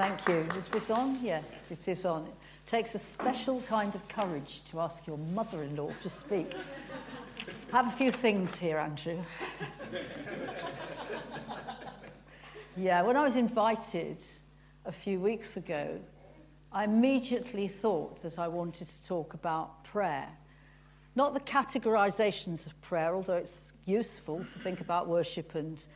Thank you. Is this on? Yes, it is on. It takes a special kind of courage to ask your mother in law to speak. I have a few things here, Andrew. yeah, when I was invited a few weeks ago, I immediately thought that I wanted to talk about prayer. Not the categorizations of prayer, although it's useful to think about worship and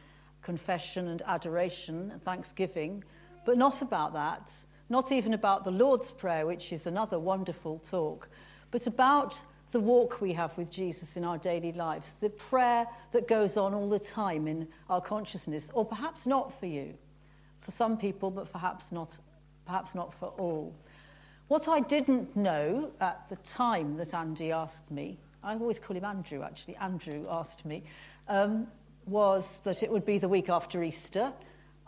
confession and adoration and thanksgiving, but not about that, not even about the Lord's Prayer, which is another wonderful talk, but about the walk we have with Jesus in our daily lives, the prayer that goes on all the time in our consciousness, or perhaps not for you, for some people, but perhaps not, perhaps not for all. What I didn't know at the time that Andy asked me, I always call him Andrew actually, Andrew asked me, um, was that it would be the week after Easter.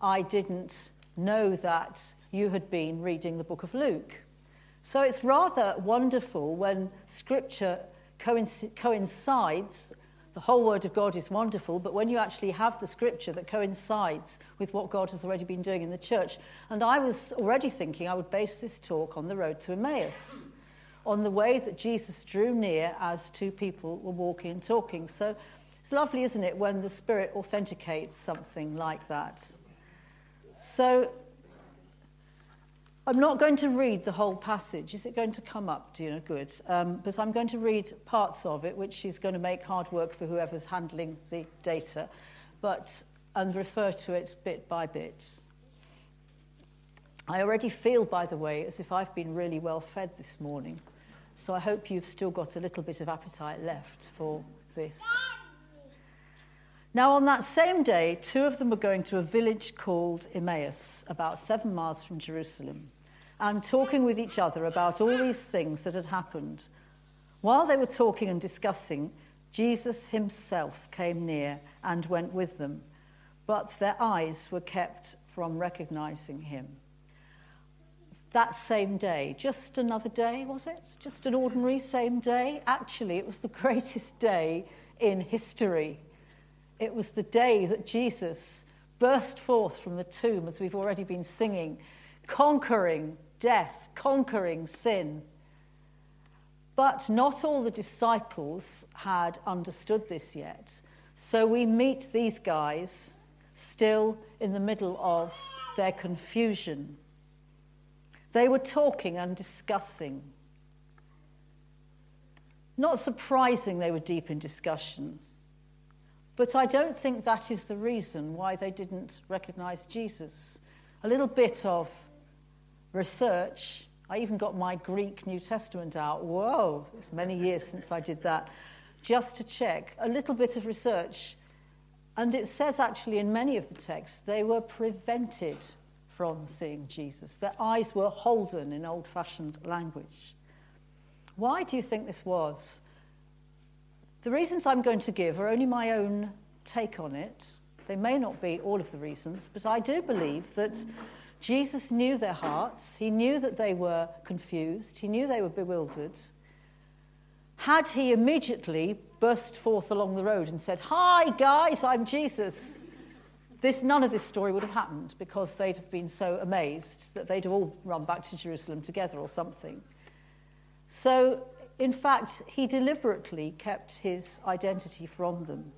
I didn't know that you had been reading the book of Luke. So it's rather wonderful when scripture coincides. The whole word of God is wonderful, but when you actually have the scripture that coincides with what God has already been doing in the church. And I was already thinking I would base this talk on the road to Emmaus, on the way that Jesus drew near as two people were walking and talking. So it's lovely, isn't it, when the Spirit authenticates something like that. So I'm not going to read the whole passage. Is it going to come up? Know? Good. Um, but I'm going to read parts of it, which is going to make hard work for whoever's handling the data, but and refer to it bit by bit. I already feel, by the way, as if I've been really well fed this morning. So I hope you've still got a little bit of appetite left for this. Now, on that same day, two of them were going to a village called Emmaus, about seven miles from Jerusalem, and talking with each other about all these things that had happened. While they were talking and discussing, Jesus himself came near and went with them, but their eyes were kept from recognizing him. That same day, just another day, was it? Just an ordinary same day? Actually, it was the greatest day in history it was the day that Jesus burst forth from the tomb, as we've already been singing, conquering death, conquering sin. But not all the disciples had understood this yet. So we meet these guys still in the middle of their confusion. They were talking and discussing. Not surprising they were deep in discussion. But I don't think that is the reason why they didn't recognize Jesus. A little bit of research. I even got my Greek New Testament out. Whoa, it's many years since I did that. Just to check. A little bit of research. And it says actually in many of the texts, they were prevented from seeing Jesus. Their eyes were holden in old fashioned language. Why do you think this was? The reasons I'm going to give are only my own take on it. They may not be all of the reasons, but I do believe that Jesus knew their hearts. He knew that they were confused. He knew they were bewildered. Had he immediately burst forth along the road and said, Hi, guys, I'm Jesus, this, none of this story would have happened because they'd have been so amazed that they'd have all run back to Jerusalem together or something. So in fact, he deliberately kept his identity from them.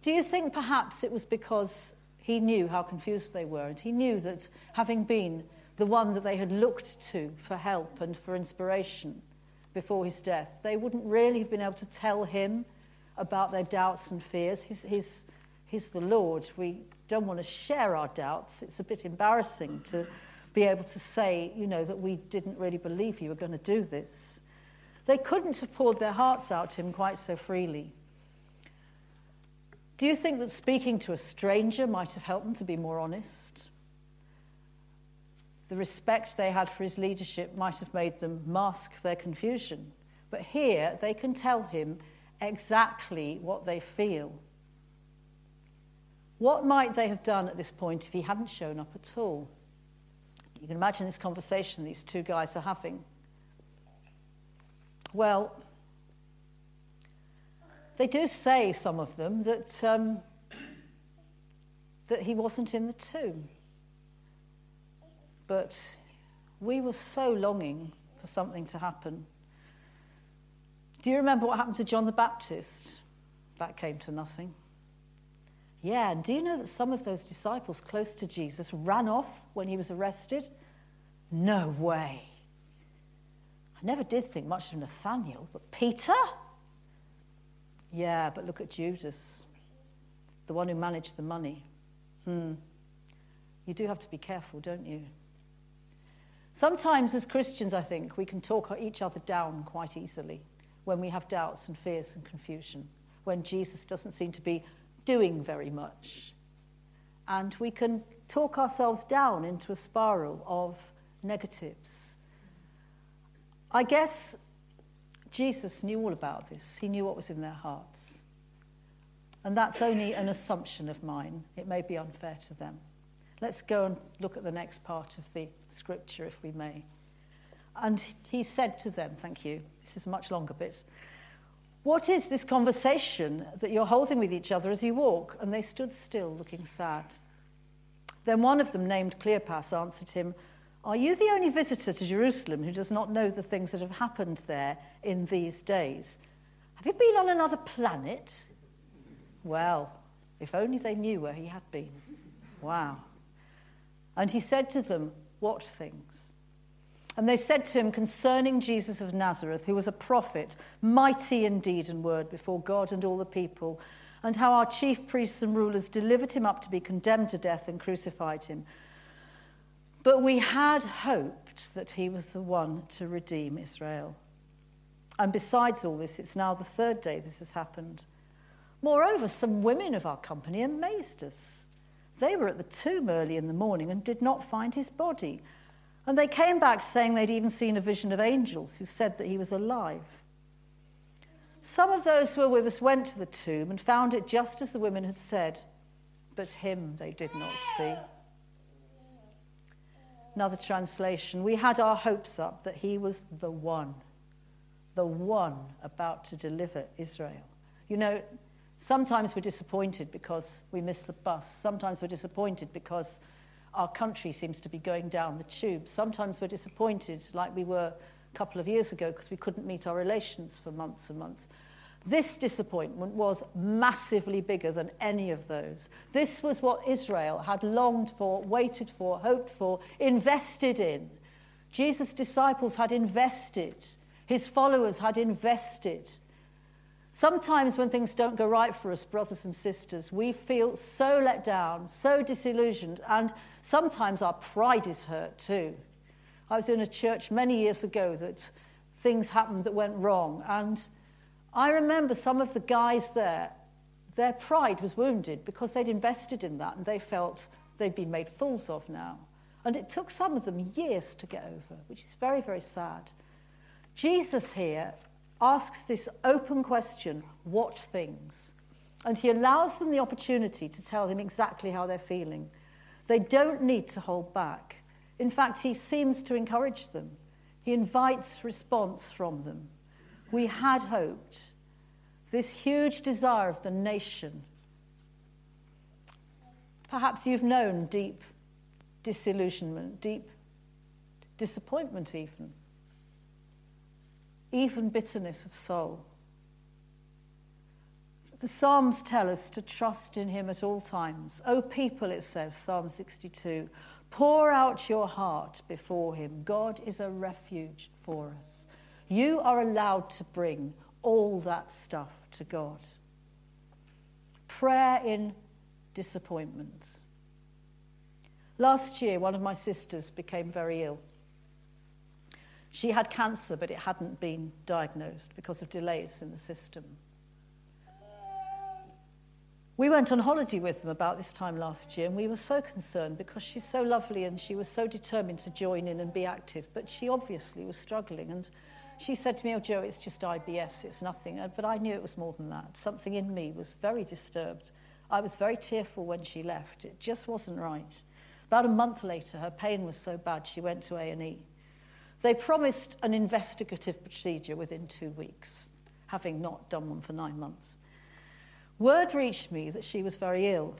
Do you think perhaps it was because he knew how confused they were and he knew that having been the one that they had looked to for help and for inspiration before his death, they wouldn't really have been able to tell him about their doubts and fears. He's, he's, he's the Lord. We don't want to share our doubts. It's a bit embarrassing to be able to say, you know, that we didn't really believe you were going to do this. They couldn't have poured their hearts out to him quite so freely. Do you think that speaking to a stranger might have helped them to be more honest? The respect they had for his leadership might have made them mask their confusion. But here they can tell him exactly what they feel. What might they have done at this point if he hadn't shown up at all? You can imagine this conversation these two guys are having. Well, they do say, some of them, that, um, that he wasn't in the tomb. But we were so longing for something to happen. Do you remember what happened to John the Baptist? That came to nothing. Yeah, do you know that some of those disciples close to Jesus ran off when he was arrested? No way. I never did think much of Nathaniel, but Peter? Yeah, but look at Judas, the one who managed the money. Hmm. You do have to be careful, don't you? Sometimes, as Christians, I think, we can talk each other down quite easily when we have doubts and fears and confusion, when Jesus doesn't seem to be doing very much. And we can talk ourselves down into a spiral of negatives. I guess Jesus knew all about this, he knew what was in their hearts. And that's only an assumption of mine. It may be unfair to them. Let's go and look at the next part of the scripture, if we may. And he said to them, Thank you, this is a much longer bit. What is this conversation that you're holding with each other as you walk? And they stood still, looking sad. Then one of them, named Cleopas, answered him, Are you the only visitor to Jerusalem who does not know the things that have happened there in these days? Have you been on another planet? Well, if only they knew where he had been. Wow. And he said to them, What things? And they said to him concerning Jesus of Nazareth, who was a prophet, mighty in deed and word before God and all the people, and how our chief priests and rulers delivered him up to be condemned to death and crucified him. But we had hoped that he was the one to redeem Israel. And besides all this, it's now the third day this has happened. Moreover, some women of our company amazed us. They were at the tomb early in the morning and did not find his body. And they came back saying they'd even seen a vision of angels who said that he was alive. Some of those who were with us went to the tomb and found it just as the women had said, but him they did not see. Another translation We had our hopes up that he was the one, the one about to deliver Israel. You know, sometimes we're disappointed because we missed the bus, sometimes we're disappointed because our country seems to be going down the tube. Sometimes we're disappointed, like we were a couple of years ago, because we couldn't meet our relations for months and months. This disappointment was massively bigger than any of those. This was what Israel had longed for, waited for, hoped for, invested in. Jesus' disciples had invested, his followers had invested. Sometimes when things don't go right for us, brothers and sisters, we feel so let down, so disillusioned, and sometimes our pride is hurt too. I was in a church many years ago that things happened that went wrong, and I remember some of the guys there, their pride was wounded because they'd invested in that and they felt they'd been made fools of now. And it took some of them years to get over, which is very, very sad. Jesus here asks this open question what things? And he allows them the opportunity to tell him exactly how they're feeling. They don't need to hold back. In fact, he seems to encourage them. He invites response from them. We had hoped this huge desire of the nation. Perhaps you've known deep disillusionment, deep disappointment, even even bitterness of soul. The Psalms tell us to trust in him at all times. O people, it says, Psalm 62, pour out your heart before him. God is a refuge for us. You are allowed to bring all that stuff to God. Prayer in disappointment. Last year, one of my sisters became very ill. She had cancer, but it hadn't been diagnosed because of delays in the system. We went on holiday with them about this time last year, and we were so concerned because she's so lovely and she was so determined to join in and be active, but she obviously was struggling. And she said to me, Oh, Jo, it's just IBS, it's nothing. But I knew it was more than that. Something in me was very disturbed. I was very tearful when she left. It just wasn't right. About a month later, her pain was so bad she went to A&E. They promised an investigative procedure within two weeks, having not done one for nine months. Word reached me that she was very ill.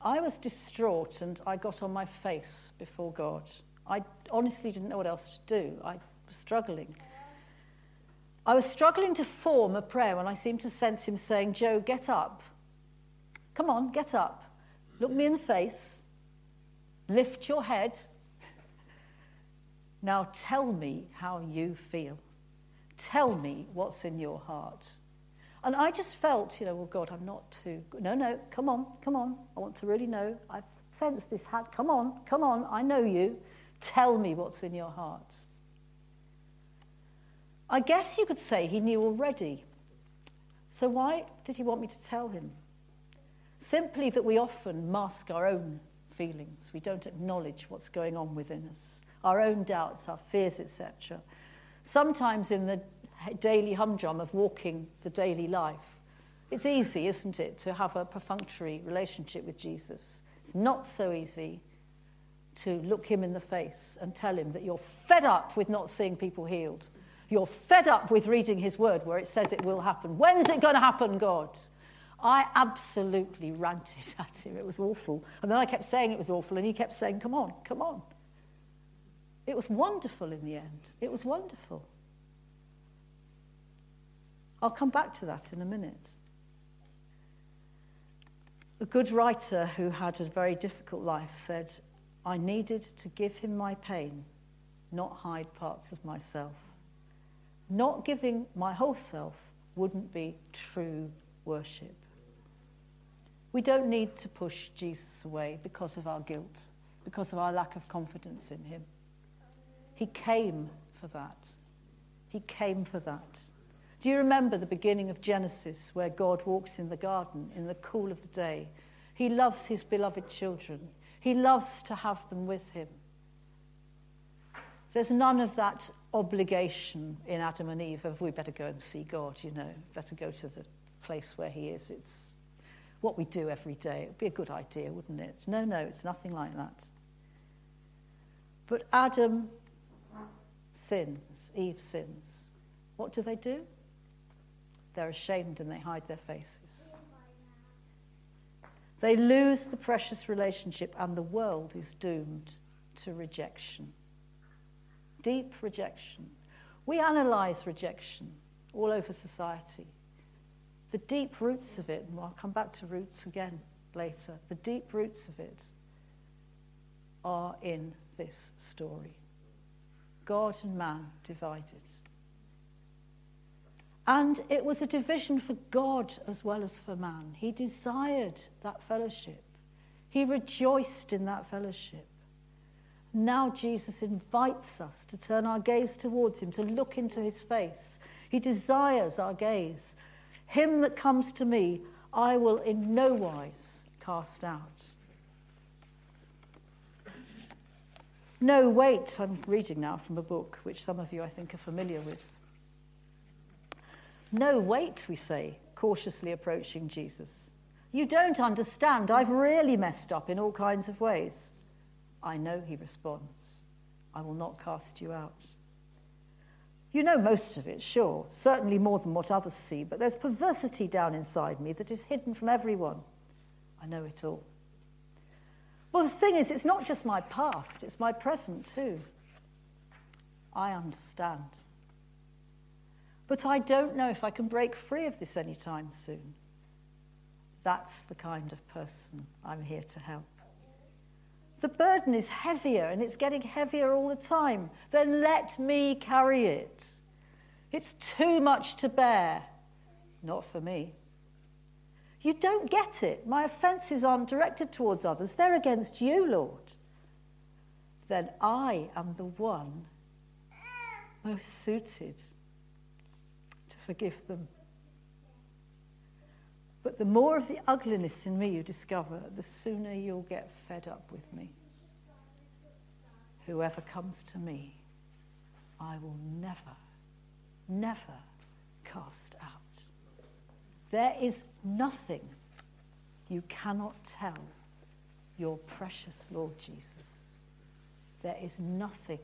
I was distraught and I got on my face before God. I honestly didn't know what else to do. I was struggling. I was struggling to form a prayer when I seemed to sense him saying, Jo, get up. Come on, get up. Look me in the face. Lift your head. Now tell me how you feel. Tell me what's in your heart. And I just felt, you know, well, God, I'm not too. No, no, come on, come on. I want to really know. I've sensed this. Hat. Come on, come on. I know you. Tell me what's in your heart. I guess you could say he knew already. So why did he want me to tell him? Simply that we often mask our own feelings. We don't acknowledge what's going on within us, our own doubts, our fears, etc. Sometimes in the daily humdrum of walking the daily life, it's easy, isn't it, to have a perfunctory relationship with Jesus. It's not so easy to look him in the face and tell him that you're fed up with not seeing people healed. You're fed up with reading his word where it says it will happen. When is it going to happen, God? I absolutely ranted at him. It was awful. And then I kept saying it was awful, and he kept saying, Come on, come on. It was wonderful in the end. It was wonderful. I'll come back to that in a minute. A good writer who had a very difficult life said, I needed to give him my pain, not hide parts of myself. Not giving my whole self wouldn't be true worship. We don't need to push Jesus away because of our guilt, because of our lack of confidence in him. He came for that. He came for that. Do you remember the beginning of Genesis where God walks in the garden in the cool of the day? He loves his beloved children. He loves to have them with him. There's none of that obligation in Adam and Eve of we better go and see God, you know, better go to the place where he is. It's what we do every day. It would be a good idea, wouldn't it? No, no, it's nothing like that. But Adam sins, Eve sins. What do they do? They're ashamed and they hide their faces. They lose the precious relationship, and the world is doomed to rejection. Deep rejection. We analyze rejection all over society. The deep roots of it, and I'll come back to roots again later, the deep roots of it are in this story. God and man divided. And it was a division for God as well as for man. He desired that fellowship, he rejoiced in that fellowship. Now Jesus invites us to turn our gaze towards him, to look into his face. He desires our gaze. Him that comes to me, I will in no wise cast out. No, wait, I'm reading now from a book which some of you I think are familiar with. No, wait, we say, cautiously approaching Jesus. You don't understand. I've really messed up in all kinds of ways. I know, he responds. I will not cast you out. You know most of it, sure, certainly more than what others see, but there's perversity down inside me that is hidden from everyone. I know it all. Well, the thing is, it's not just my past, it's my present too. I understand. But I don't know if I can break free of this anytime soon. That's the kind of person I'm here to help. The burden is heavier and it's getting heavier all the time. Then let me carry it. It's too much to bear. Not for me. You don't get it. My offences aren't directed towards others, they're against you, Lord. Then I am the one most suited to forgive them. But the more of the ugliness in me you discover, the sooner you'll get fed up with me. Whoever comes to me, I will never, never cast out. There is nothing you cannot tell your precious Lord Jesus. There is nothing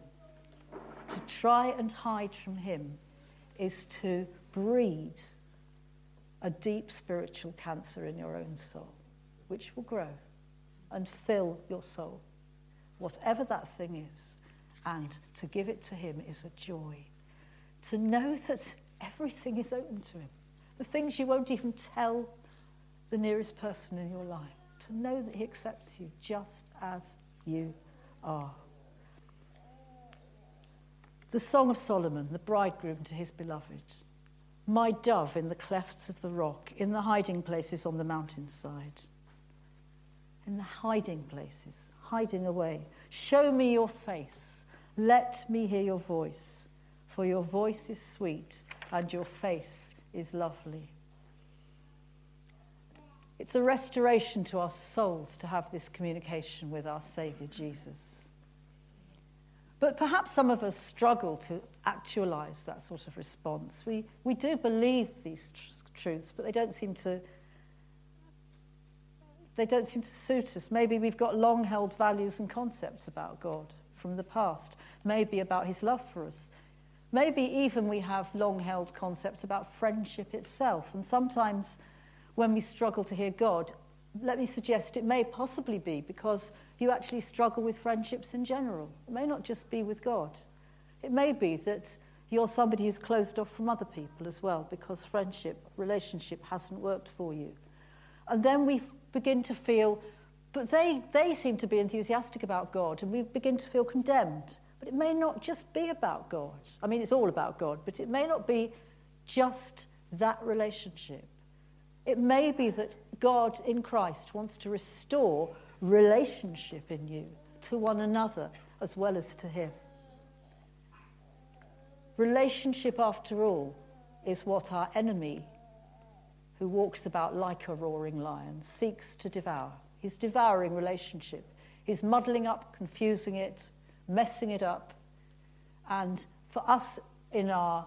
to try and hide from him is to breed a deep spiritual cancer in your own soul, which will grow. and fill your soul, whatever that thing is. And to give it to Him is a joy. To know that everything is open to Him, the things you won't even tell the nearest person in your life, to know that He accepts you just as you are. The Song of Solomon, the bridegroom to his beloved. My dove in the clefts of the rock, in the hiding places on the mountainside. In the hiding places, hiding away. Show me your face. Let me hear your voice. For your voice is sweet and your face is lovely. It's a restoration to our souls to have this communication with our Saviour Jesus. But perhaps some of us struggle to actualize that sort of response. We, we do believe these tr- truths, but they don't seem to they don't seem to suit us. Maybe we've got long held values and concepts about God from the past, maybe about his love for us. Maybe even we have long held concepts about friendship itself. And sometimes when we struggle to hear God, let me suggest it may possibly be because you actually struggle with friendships in general. It may not just be with God. It may be that you're somebody who's closed off from other people as well because friendship, relationship hasn't worked for you. And then we begin to feel, but they, they seem to be enthusiastic about God, and we begin to feel condemned. But it may not just be about God. I mean, it's all about God, but it may not be just that relationship. It may be that God in Christ wants to restore relationship in you to one another as well as to Him. Relationship, after all, is what our enemy, who walks about like a roaring lion, seeks to devour. He's devouring relationship. He's muddling up, confusing it, messing it up. And for us in our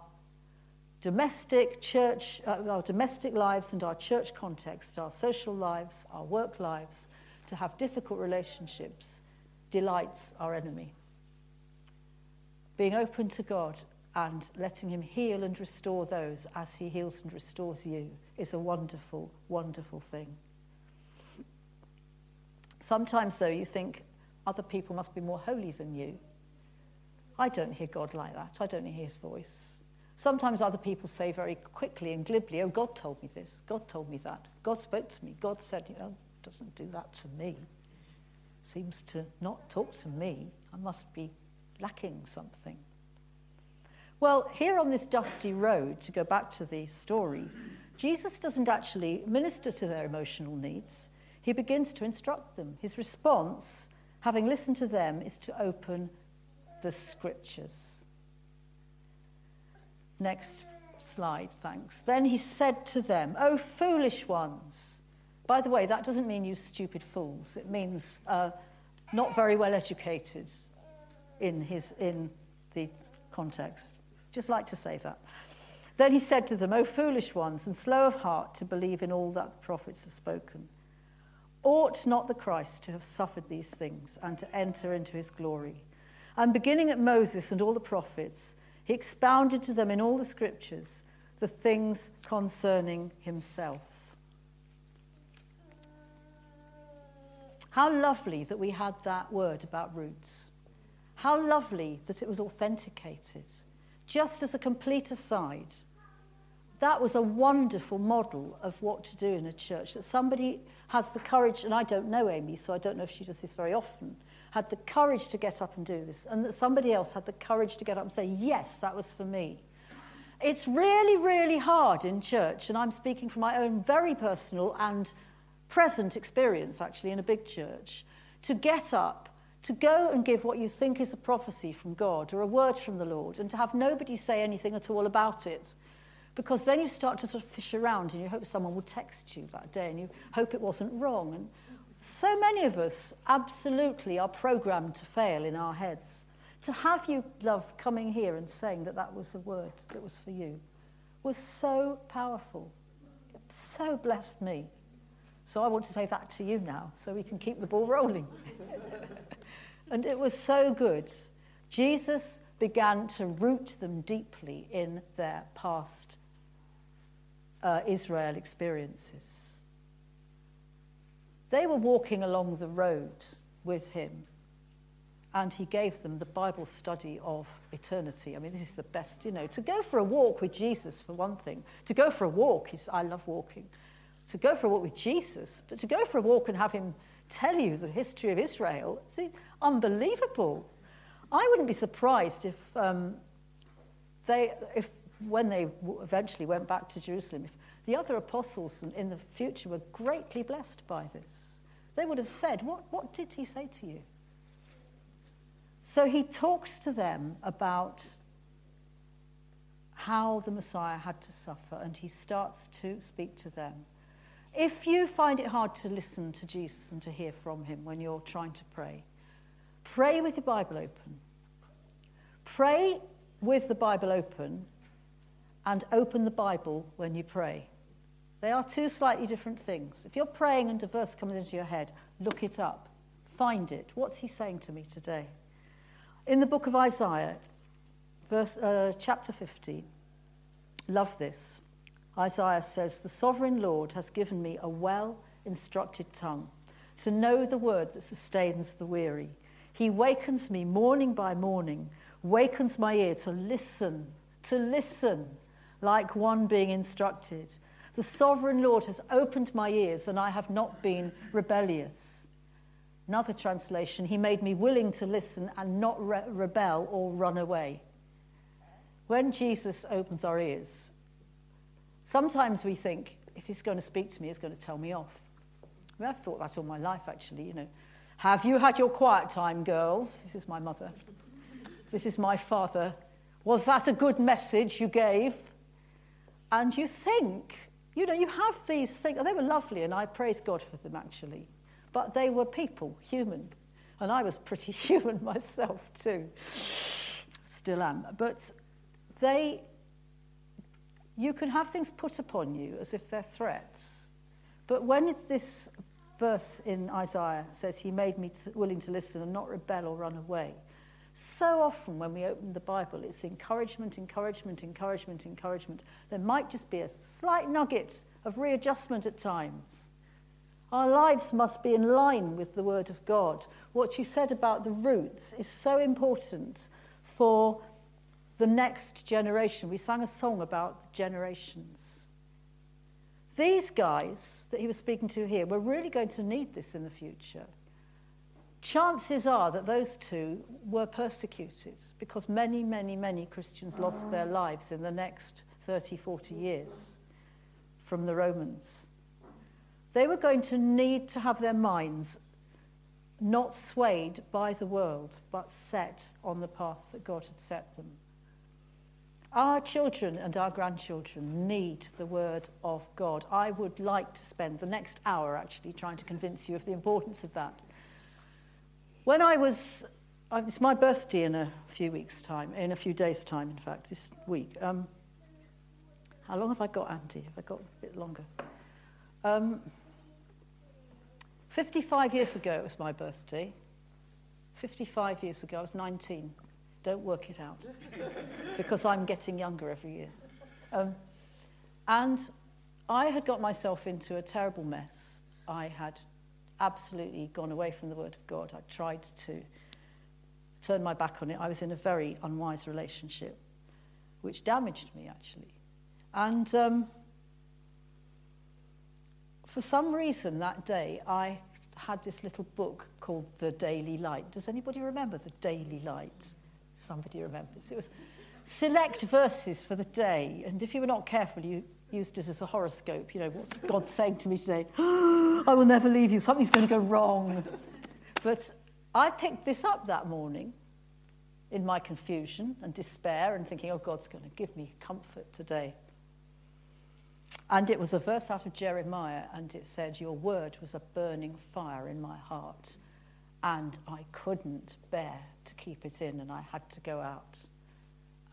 domestic church, uh, our domestic lives and our church context, our social lives, our work lives, to have difficult relationships delights our enemy. Being open to God and letting Him heal and restore those as He heals and restores you is a wonderful, wonderful thing. Sometimes, though, you think other people must be more holy than you. I don't hear God like that. I don't hear His voice. Sometimes other people say very quickly and glibly, Oh, God told me this. God told me that. God spoke to me. God said, you know, doesn't do that to me. Seems to not talk to me. I must be lacking something. Well, here on this dusty road, to go back to the story, Jesus doesn't actually minister to their emotional needs. He begins to instruct them. His response, having listened to them, is to open the scriptures. Next slide, thanks. Then he said to them, O foolish ones, by the way, that doesn't mean you stupid fools. It means uh, not very well educated in, his, in the context. Just like to say that. Then he said to them, O foolish ones, and slow of heart to believe in all that the prophets have spoken. Ought not the Christ to have suffered these things and to enter into his glory? And beginning at Moses and all the prophets, he expounded to them in all the scriptures the things concerning himself. How lovely that we had that word about roots. How lovely that it was authenticated. Just as a complete aside, that was a wonderful model of what to do in a church. That somebody has the courage, and I don't know Amy, so I don't know if she does this very often, had the courage to get up and do this, and that somebody else had the courage to get up and say, Yes, that was for me. It's really, really hard in church, and I'm speaking from my own very personal and present experience, actually, in a big church, to get up, to go and give what you think is a prophecy from God or a word from the Lord, and to have nobody say anything at all about it. Because then you start to sort of fish around and you hope someone will text you that day and you hope it wasn't wrong. And so many of us absolutely are programmed to fail in our heads. To have you, love, coming here and saying that that was a word that was for you was so powerful. It so blessed me. So I want to say that to you now so we can keep the ball rolling. and it was so good. Jesus began to root them deeply in their past uh, Israel experiences. They were walking along the road with him, and he gave them the Bible study of eternity. I mean, this is the best, you know, to go for a walk with Jesus, for one thing. To go for a walk is, I love walking. To go for a walk with Jesus, but to go for a walk and have him tell you the history of Israel, it's unbelievable. I wouldn't be surprised if um, they, if when they eventually went back to Jerusalem, the other apostles in the future were greatly blessed by this, they would have said, What, what did he say to you? So he talks to them about how the Messiah had to suffer, and he starts to speak to them. If you find it hard to listen to Jesus and to hear from him when you're trying to pray, pray with your Bible open. Pray with the Bible open and open the Bible when you pray. They are two slightly different things. If you're praying and a verse comes into your head, look it up, find it. What's he saying to me today? In the book of Isaiah, verse, uh, chapter 50, love this. Isaiah says, The sovereign Lord has given me a well instructed tongue to know the word that sustains the weary. He wakens me morning by morning, wakens my ear to listen, to listen like one being instructed. The sovereign Lord has opened my ears, and I have not been rebellious. Another translation, He made me willing to listen and not re- rebel or run away. When Jesus opens our ears, sometimes we think, if He's going to speak to me, He's going to tell me off. I mean, I've thought that all my life, actually. You know, have you had your quiet time, girls? This is my mother. This is my father. Was that a good message you gave? And you think, you know, you have these things. They were lovely, and I praise God for them actually. But they were people, human. And I was pretty human myself too. Still am. But they, you can have things put upon you as if they're threats. But when it's this verse in Isaiah says, He made me willing to listen and not rebel or run away. So often when we open the Bible, it's encouragement, encouragement, encouragement, encouragement. There might just be a slight nugget of readjustment at times. Our lives must be in line with the Word of God. What you said about the roots is so important for the next generation. We sang a song about the generations. These guys that he was speaking to here, we're really going to need this in the future chances are that those two were persecuted because many, many, many Christians lost their ah. lives in the next 30, 40 years from the Romans. They were going to need to have their minds not swayed by the world, but set on the path that God had set them. Our children and our grandchildren need the word of God. I would like to spend the next hour actually trying to convince you of the importance of that. When I was, uh, it's my birthday in a few weeks' time, in a few days' time, in fact, this week. Um, how long have I got, Andy? Have I got a bit longer? Um, 55 years ago, it was my birthday. 55 years ago, I was 19. Don't work it out because I'm getting younger every year. Um, and I had got myself into a terrible mess. I had absolutely gone away from the Word of God. I tried to turn my back on it. I was in a very unwise relationship, which damaged me, actually. And um, for some reason that day, I had this little book called The Daily Light. Does anybody remember The Daily Light? Somebody remembers. It was select verses for the day, and if you were not careful, you used it as a horoscope. You know, what's God saying to me today? I will never leave you. Something's going to go wrong. But I picked this up that morning in my confusion and despair and thinking, oh, God's going to give me comfort today. And it was a verse out of Jeremiah, and it said, Your word was a burning fire in my heart, and I couldn't bear to keep it in, and I had to go out,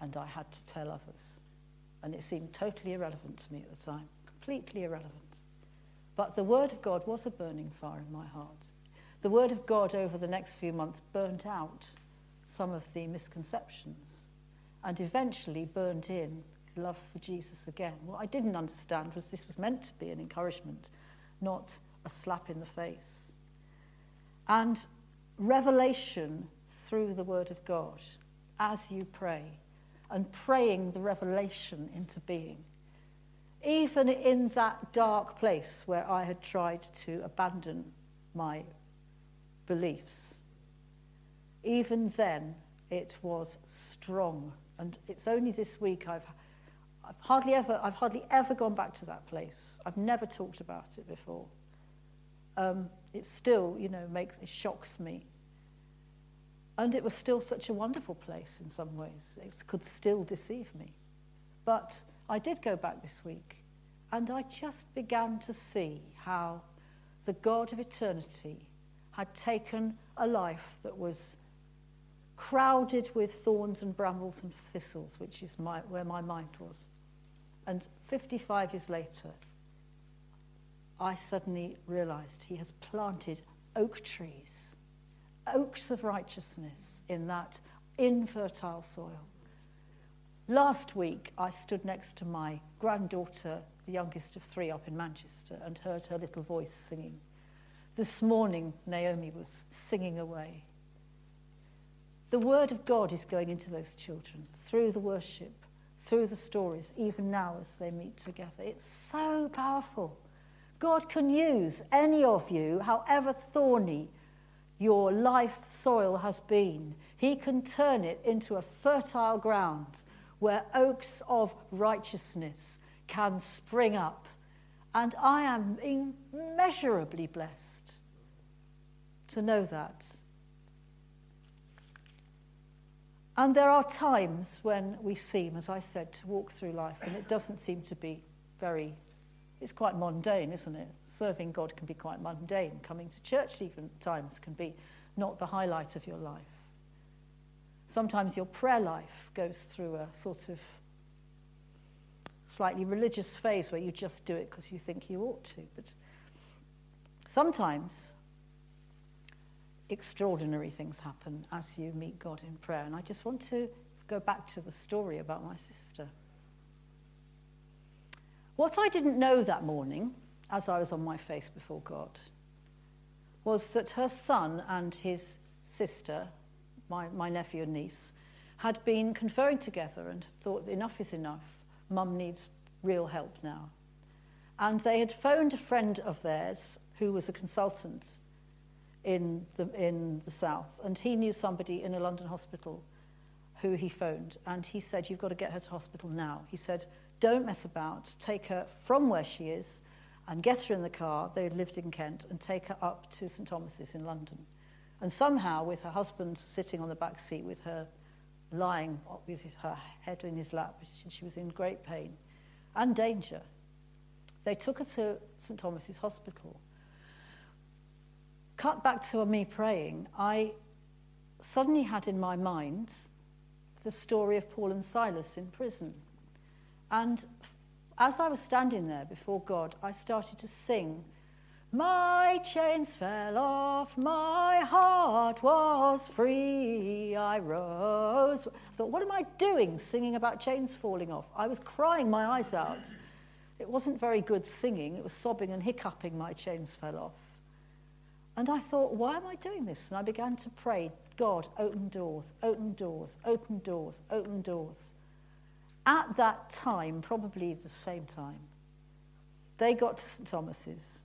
and I had to tell others and it seemed totally irrelevant to me at the time, completely irrelevant. But the Word of God was a burning fire in my heart. The Word of God over the next few months burnt out some of the misconceptions and eventually burnt in love for Jesus again. What I didn't understand was this was meant to be an encouragement, not a slap in the face. And revelation through the Word of God as you pray, and praying the revelation into being. Even in that dark place where I had tried to abandon my beliefs, even then it was strong. And it's only this week I've, I've, hardly ever, I've hardly ever gone back to that place. I've never talked about it before. Um, it still, you know, makes, it shocks me and it was still such a wonderful place in some ways. It could still deceive me. But I did go back this week, and I just began to see how the God of eternity had taken a life that was crowded with thorns and brambles and thistles, which is my, where my mind was. And 55 years later, I suddenly realized he has planted oak trees oaks of righteousness in that infertile soil. Last week, I stood next to my granddaughter, the youngest of three, up in Manchester, and heard her little voice singing. This morning, Naomi was singing away. The word of God is going into those children through the worship, through the stories, even now as they meet together. It's so powerful. God can use any of you, however thorny, your life soil has been. He can turn it into a fertile ground where oaks of righteousness can spring up. And I am immeasurably blessed to know that. And there are times when we seem, as I said, to walk through life and it doesn't seem to be very it's quite mundane, isn't it? Serving God can be quite mundane. Coming to church even times can be not the highlight of your life. Sometimes your prayer life goes through a sort of slightly religious phase where you just do it because you think you ought to. But sometimes extraordinary things happen as you meet God in prayer. And I just want to go back to the story about my sister. What I didn't know that morning, as I was on my face before God, was that her son and his sister, my, my nephew and niece, had been conferring together and thought enough is enough. Mum needs real help now. And they had phoned a friend of theirs who was a consultant in the, in the south, and he knew somebody in a London hospital who he phoned, and he said, You've got to get her to hospital now. He said, don't mess about. Take her from where she is and get her in the car. They lived in Kent and take her up to St Thomas's in London. And somehow, with her husband sitting on the back seat with her lying with his, her head in his lap, she was in great pain and danger. They took her to St Thomas's Hospital. Cut back to me praying, I suddenly had in my mind the story of Paul and Silas in prison. And as I was standing there before God, I started to sing. My chains fell off, my heart was free, I rose. I thought, what am I doing singing about chains falling off? I was crying my eyes out. It wasn't very good singing, it was sobbing and hiccuping, my chains fell off. And I thought, why am I doing this? And I began to pray, God, open doors, open doors, open doors, open doors at that time, probably the same time, they got to St. Thomas's.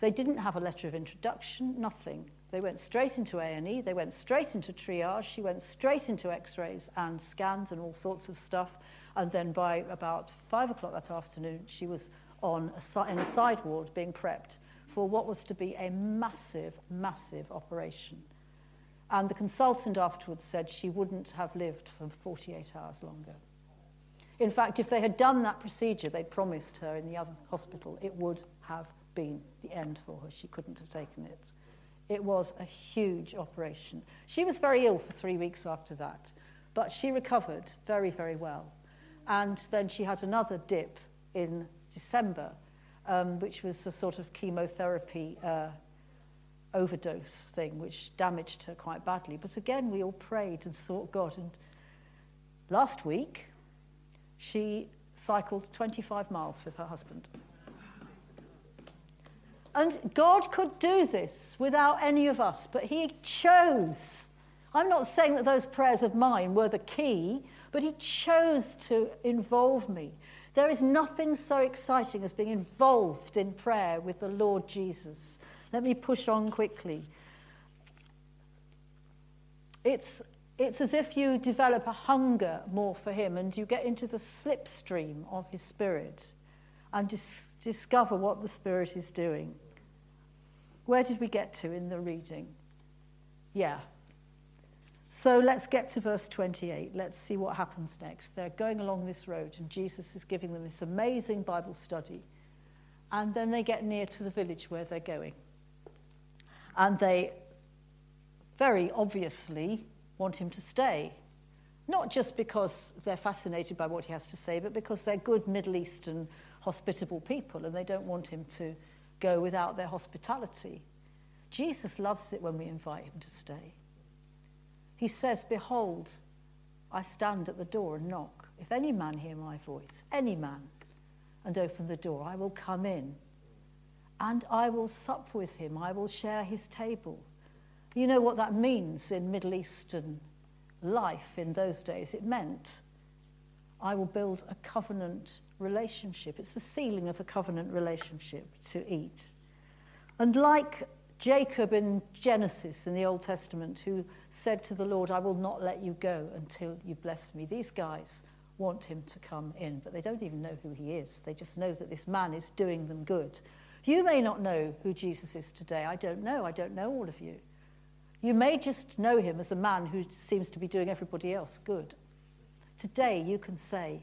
They didn't have a letter of introduction, nothing. They went straight into A&E, they went straight into triage, she went straight into x-rays and scans and all sorts of stuff. And then by about five o'clock that afternoon, she was on a, in a side ward being prepped for what was to be a massive, massive operation. And the consultant afterwards said she wouldn't have lived for 48 hours longer. In fact, if they had done that procedure they'd promised her in the other hospital, it would have been the end for her. She couldn't have taken it. It was a huge operation. She was very ill for three weeks after that, but she recovered very, very well. And then she had another dip in December, um, which was a sort of chemotherapy uh, overdose thing, which damaged her quite badly. But again, we all prayed and sought God. And last week, she cycled 25 miles with her husband. And God could do this without any of us, but He chose. I'm not saying that those prayers of mine were the key, but He chose to involve me. There is nothing so exciting as being involved in prayer with the Lord Jesus. Let me push on quickly. It's, it's as if you develop a hunger more for Him and you get into the slipstream of His Spirit and dis- discover what the Spirit is doing. Where did we get to in the reading? Yeah. So let's get to verse 28. Let's see what happens next. They're going along this road, and Jesus is giving them this amazing Bible study. And then they get near to the village where they're going. And they very obviously want him to stay. Not just because they're fascinated by what he has to say, but because they're good Middle Eastern hospitable people and they don't want him to go without their hospitality. Jesus loves it when we invite him to stay. He says, Behold, I stand at the door and knock. If any man hear my voice, any man, and open the door, I will come in and I will sup with him. I will share his table. You know what that means in Middle Eastern life in those days? It meant I will build a covenant relationship. It's the sealing of a covenant relationship to eat. And like Jacob in Genesis in the Old Testament, who said to the Lord, I will not let you go until you bless me, these guys want him to come in, but they don't even know who he is. They just know that this man is doing them good. You may not know who Jesus is today. I don't know. I don't know all of you. You may just know him as a man who seems to be doing everybody else good. Today, you can say,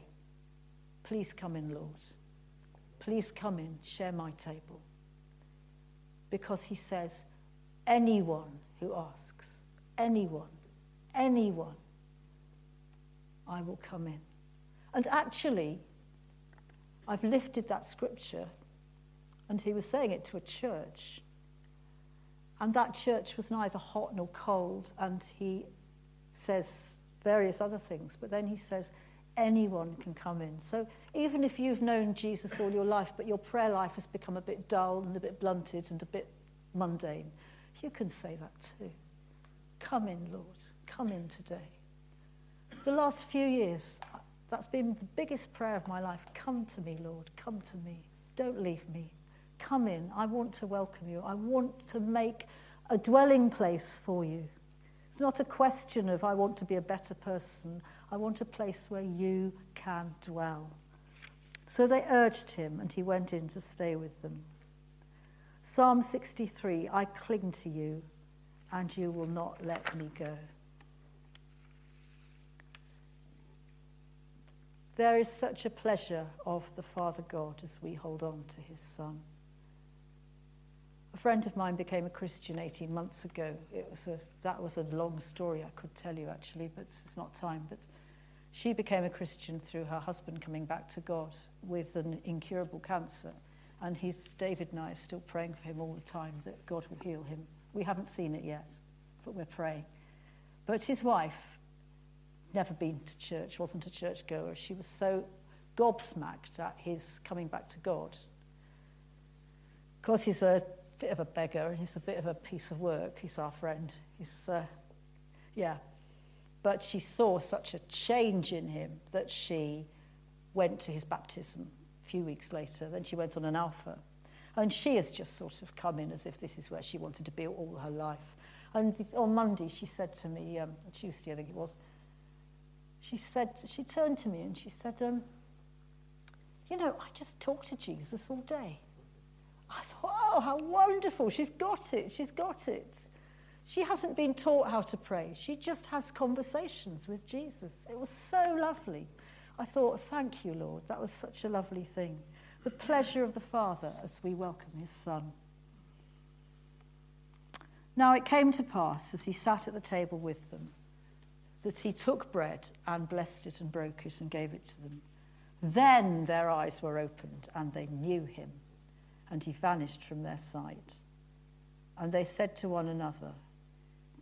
Please come in, Lord. Please come in, share my table. Because he says, Anyone who asks, anyone, anyone, I will come in. And actually, I've lifted that scripture, and he was saying it to a church. And that church was neither hot nor cold, and he says various other things, but then he says, anyone can come in. So even if you've known Jesus all your life, but your prayer life has become a bit dull and a bit blunted and a bit mundane, you can say that too. Come in, Lord. Come in today. The last few years, that's been the biggest prayer of my life. Come to me, Lord. Come to me. Don't leave me. Come in. I want to welcome you. I want to make a dwelling place for you. It's not a question of I want to be a better person. I want a place where you can dwell. So they urged him, and he went in to stay with them. Psalm 63 I cling to you, and you will not let me go. There is such a pleasure of the Father God as we hold on to his Son. A friend of mine became a Christian 18 months ago. It was a, that was a long story I could tell you, actually, but it's not time. But she became a Christian through her husband coming back to God with an incurable cancer. And he's, David and I are still praying for him all the time that God will heal him. We haven't seen it yet, but we're praying. But his wife, never been to church, wasn't a churchgoer. She was so gobsmacked at his coming back to God. Because he's a bit of a beggar and he's a bit of a piece of work. He's our friend. He's, uh, yeah. But she saw such a change in him that she went to his baptism a few weeks later. Then she went on an alpha. And she has just sort of come in as if this is where she wanted to be all her life. And on Monday, she said to me, um, Tuesday, I think it was, she said, she turned to me and she said, um, you know, I just talked to Jesus all day. I thought, oh, how wonderful. She's got it. She's got it. She hasn't been taught how to pray. She just has conversations with Jesus. It was so lovely. I thought, thank you, Lord. That was such a lovely thing. The pleasure of the Father as we welcome his Son. Now it came to pass, as he sat at the table with them, that he took bread and blessed it and broke it and gave it to them. Then their eyes were opened and they knew him and he vanished from their sight. And they said to one another,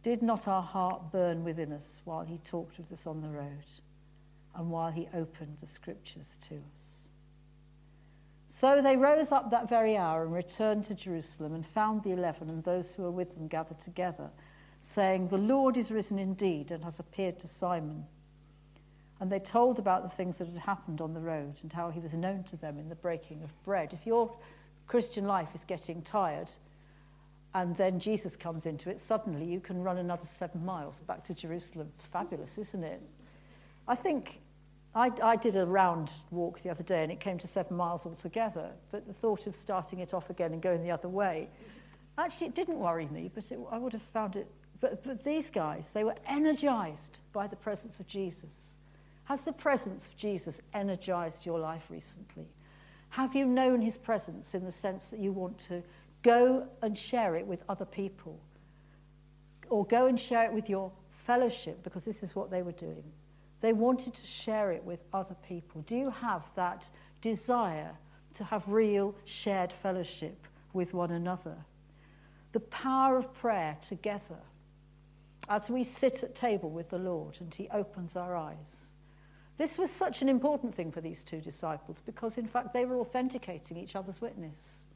Did not our heart burn within us while he talked with us on the road, and while he opened the scriptures to us? So they rose up that very hour and returned to Jerusalem and found the eleven and those who were with them gathered together, saying, The Lord is risen indeed and has appeared to Simon. And they told about the things that had happened on the road and how he was known to them in the breaking of bread. If your Christian life is getting tired and then Jesus comes into it, suddenly you can run another seven miles back to Jerusalem. Fabulous, isn't it? I think I, I did a round walk the other day and it came to seven miles altogether, but the thought of starting it off again and going the other way, actually it didn't worry me, but it, I would have found it. But, but these guys, they were energized by the presence of Jesus. Has the presence of Jesus energized your life recently? Have you known his presence in the sense that you want to go and share it with other people? Or go and share it with your fellowship, because this is what they were doing. They wanted to share it with other people. Do you have that desire to have real shared fellowship with one another? The power of prayer together as we sit at table with the Lord and He opens our eyes. This was such an important thing for these two disciples because, in fact, they were authenticating each other's witness.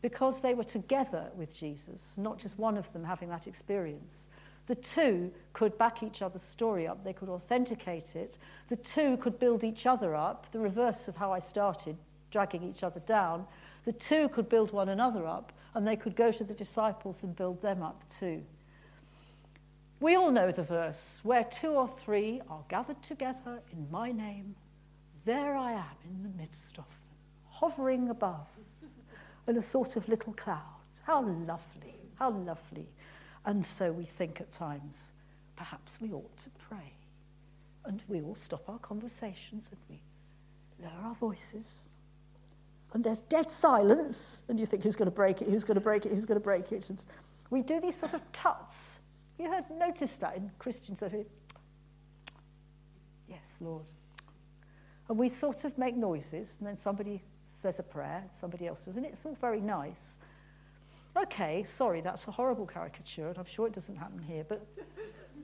Because they were together with Jesus, not just one of them having that experience, the two could back each other's story up, they could authenticate it. The two could build each other up, the reverse of how I started, dragging each other down. The two could build one another up, and they could go to the disciples and build them up too. We all know the verse where two or three are gathered together in my name, there I am in the midst of them, hovering above in a sort of little cloud. How lovely, how lovely. And so we think at times, perhaps we ought to pray. And we all stop our conversations and we lower our voices. And there's dead silence, and you think, who's going to break it? Who's going to break it? Who's going to break it? And we do these sort of tuts. You heard, noticed that in Christians. Yes, Lord. And we sort of make noises, and then somebody says a prayer, somebody else does, and it's all very nice. Okay, sorry, that's a horrible caricature, and I'm sure it doesn't happen here, but.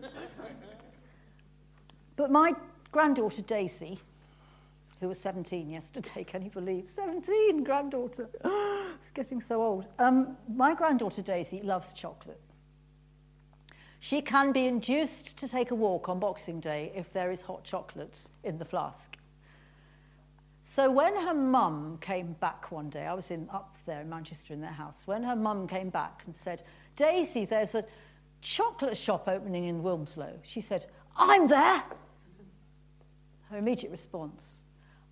but my granddaughter Daisy, who was 17 yesterday, can you believe? 17, granddaughter. it's getting so old. Um, my granddaughter Daisy loves chocolate. She can be induced to take a walk on Boxing Day if there is hot chocolate in the flask. So when her mum came back one day, I was in up there in Manchester in their house. When her mum came back and said, "Daisy, there's a chocolate shop opening in Wilmslow," she said, "I'm there." Her immediate response,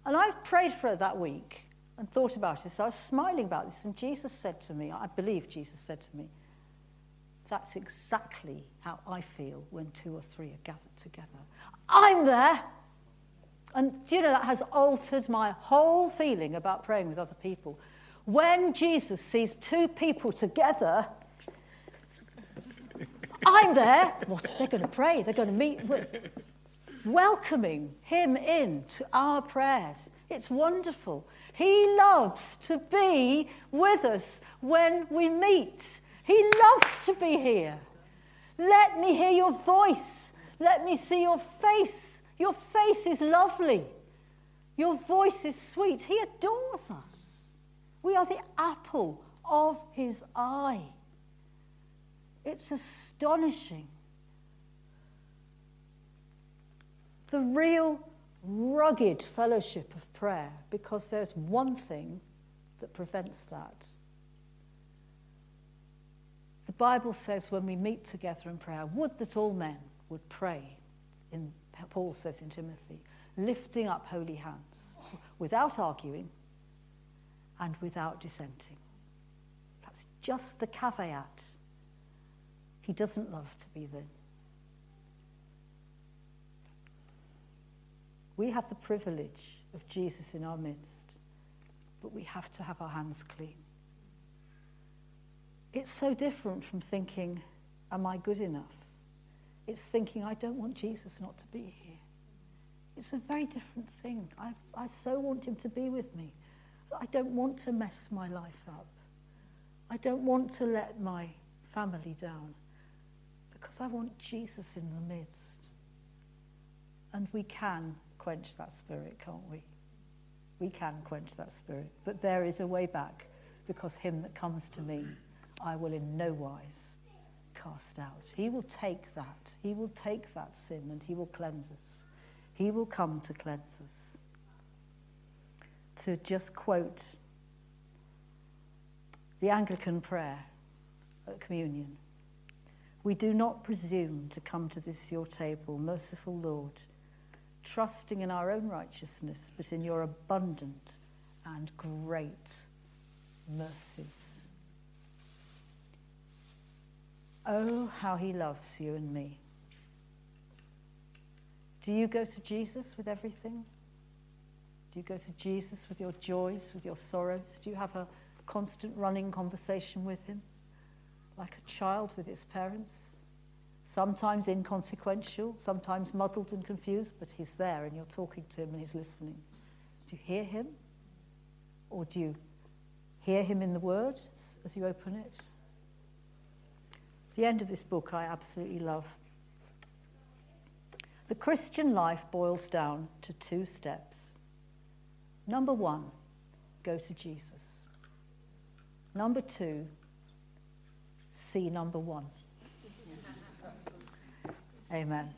and I've prayed for her that week and thought about. So I was smiling about this, and Jesus said to me, I believe Jesus said to me, "That's exactly how I feel when two or three are gathered together. I'm there." And do you know, that has altered my whole feeling about praying with other people. When Jesus sees two people together, I'm there. What they're going to pray? They're going to meet, welcoming him in to our prayers. It's wonderful. He loves to be with us when we meet. He loves to be here. Let me hear your voice. Let me see your face. Your face is lovely. Your voice is sweet. He adores us. We are the apple of his eye. It's astonishing. The real rugged fellowship of prayer, because there's one thing that prevents that. Bible says when we meet together in prayer, would that all men would pray in Paul says in Timothy, lifting up holy hands without arguing and without dissenting. That's just the caveat. He doesn't love to be there. We have the privilege of Jesus in our midst, but we have to have our hands clean. It's so different from thinking, Am I good enough? It's thinking, I don't want Jesus not to be here. It's a very different thing. I, I so want him to be with me. I don't want to mess my life up. I don't want to let my family down because I want Jesus in the midst. And we can quench that spirit, can't we? We can quench that spirit. But there is a way back because him that comes to me, I will in no wise cast out. He will take that. He will take that sin and he will cleanse us. He will come to cleanse us. To just quote the Anglican prayer at communion. We do not presume to come to this your table, merciful Lord, trusting in our own righteousness, but in your abundant and great mercies. Oh, how he loves you and me. Do you go to Jesus with everything? Do you go to Jesus with your joys, with your sorrows? Do you have a constant running conversation with him? Like a child with its parents? Sometimes inconsequential, sometimes muddled and confused, but he's there and you're talking to him and he's listening. Do you hear him? Or do you hear him in the word as you open it? The end of this book I absolutely love. The Christian life boils down to two steps. Number one, go to Jesus. Number two, see number one. Amen.